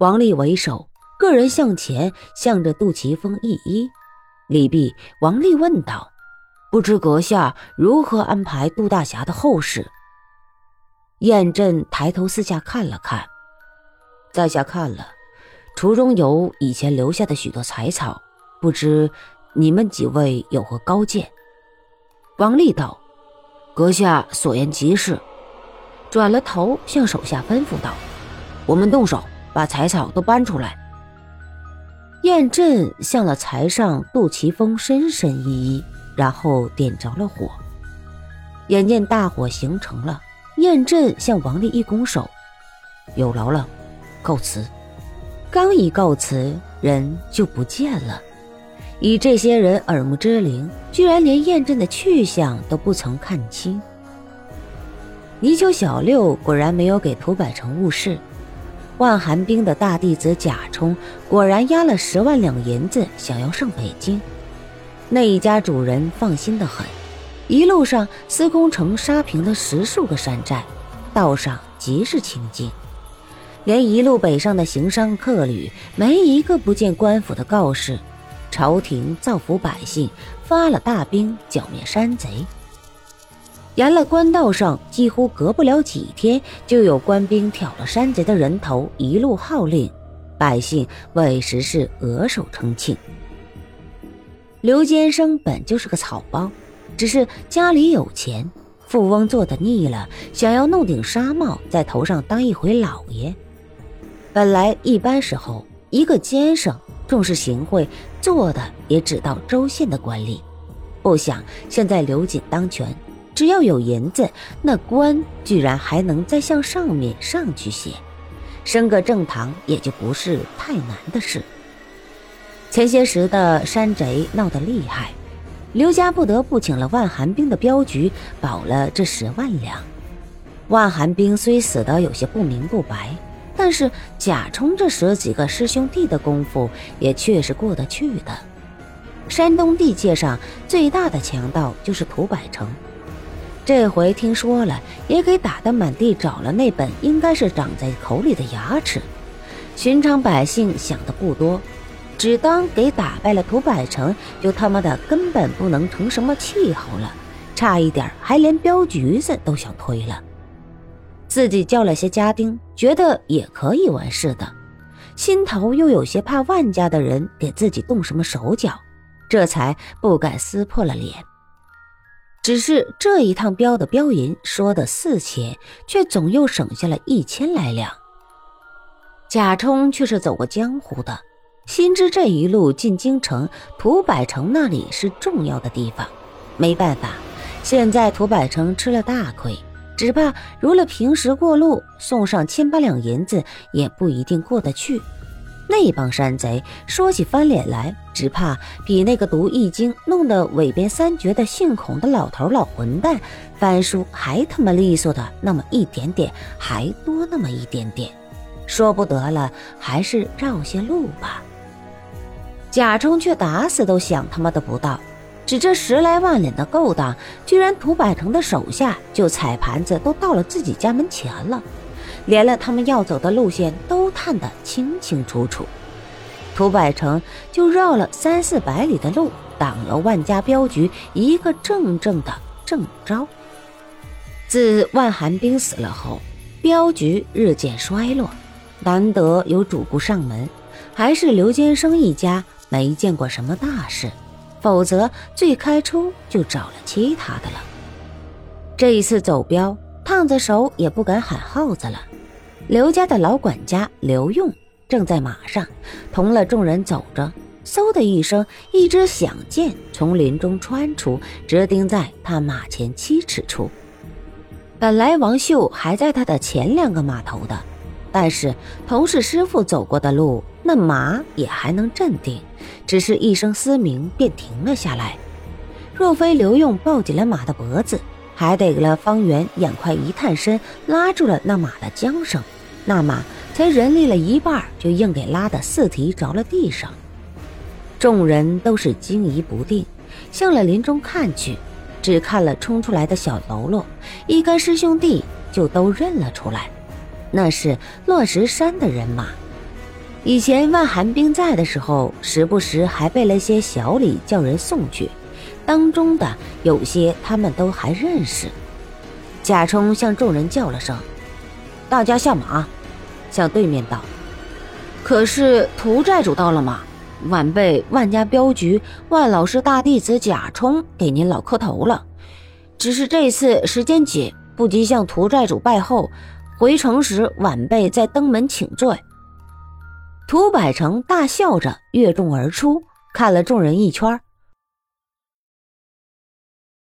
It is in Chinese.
王丽为首，个人向前，向着杜琪峰一揖。礼毕，王丽问道：“不知阁下如何安排杜大侠的后事？”燕震抬头四下看了看，在下看了，厨中有以前留下的许多柴草，不知你们几位有何高见？王丽道：“阁下所言极是。”转了头向手下吩咐道：“我们动手，把柴草都搬出来。”燕震向了柴上杜琪峰深深一揖，然后点着了火。眼见大火形成了。燕震向王丽一拱手：“有劳了，告辞。”刚一告辞，人就不见了。以这些人耳目之灵，居然连燕震的去向都不曾看清。泥鳅小六果然没有给涂百成误事。万寒冰的大弟子贾冲果然押了十万两银子，想要上北京。那一家主人放心的很。一路上，司空城杀平了十数个山寨，道上极是清静，连一路北上的行商客旅，没一个不见官府的告示。朝廷造福百姓，发了大兵剿灭山贼。沿了官道上，几乎隔不了几天，就有官兵挑了山贼的人头，一路号令，百姓为时是额手称庆。刘坚生本就是个草包。只是家里有钱，富翁做的腻了，想要弄顶纱帽在头上当一回老爷。本来一般时候，一个监生重视行贿，做的也只到州县的官吏。不想现在刘瑾当权，只要有银子，那官居然还能再向上面上去写，升个正堂也就不是太难的事。前些时的山贼闹得厉害。刘家不得不请了万寒冰的镖局，保了这十万两。万寒冰虽死得有些不明不白，但是贾冲这十几个师兄弟的功夫也确实过得去的。山东地界上最大的强盗就是屠百成，这回听说了，也给打得满地找了那本应该是长在口里的牙齿。寻常百姓想的不多。只当给打败了屠百成，就他妈的根本不能成什么气候了，差一点还连镖局子都想推了。自己叫了些家丁，觉得也可以完事的，心头又有些怕万家的人给自己动什么手脚，这才不敢撕破了脸。只是这一趟镖的镖银说的四千，却总又省下了一千来两。贾冲却是走过江湖的。心知这一路进京城，屠百成那里是重要的地方。没办法，现在屠百成吃了大亏，只怕如了平时过路，送上千八两银子也不一定过得去。那帮山贼说起翻脸来，只怕比那个读易经弄得尾边三绝的姓孔的老头老混蛋翻书还他妈利索的那么一点点，还多那么一点点。说不得了，还是绕些路吧。贾冲却打死都想他妈的不到，只这十来万两的勾当，居然屠百成的手下就踩盘子都到了自己家门前了，连了他们要走的路线都看得清清楚楚。涂百成就绕了三四百里的路，挡了万家镖局一个正正的正招。自万寒冰死了后，镖局日渐衰落，难得有主顾上门，还是刘坚生一家。没见过什么大事，否则最开初就找了其他的了。这一次走镖，烫子手也不敢喊耗子了。刘家的老管家刘用正在马上，同了众人走着，嗖的一声，一支响箭从林中穿出，直钉在他马前七尺处。本来王秀还在他的前两个马头的，但是同是师傅走过的路。那马也还能镇定，只是一声嘶鸣便停了下来。若非刘用抱紧了马的脖子，还得了方圆眼快一探身拉住了那马的缰绳，那马才人力了一半，就硬给拉的四蹄着了地上。众人都是惊疑不定，向了林中看去，只看了冲出来的小喽啰，一干师兄弟就都认了出来，那是乱石山的人马。以前万寒冰在的时候，时不时还备了些小礼叫人送去，当中的有些他们都还认识。贾充向众人叫了声：“大家下马。”向对面道：“可是涂寨主到了吗？晚辈万家镖局万老师大弟子贾充给您老磕头了。只是这次时间紧，不及向涂寨主拜后，回城时晚辈再登门请罪。”涂百成大笑着跃众而出，看了众人一圈，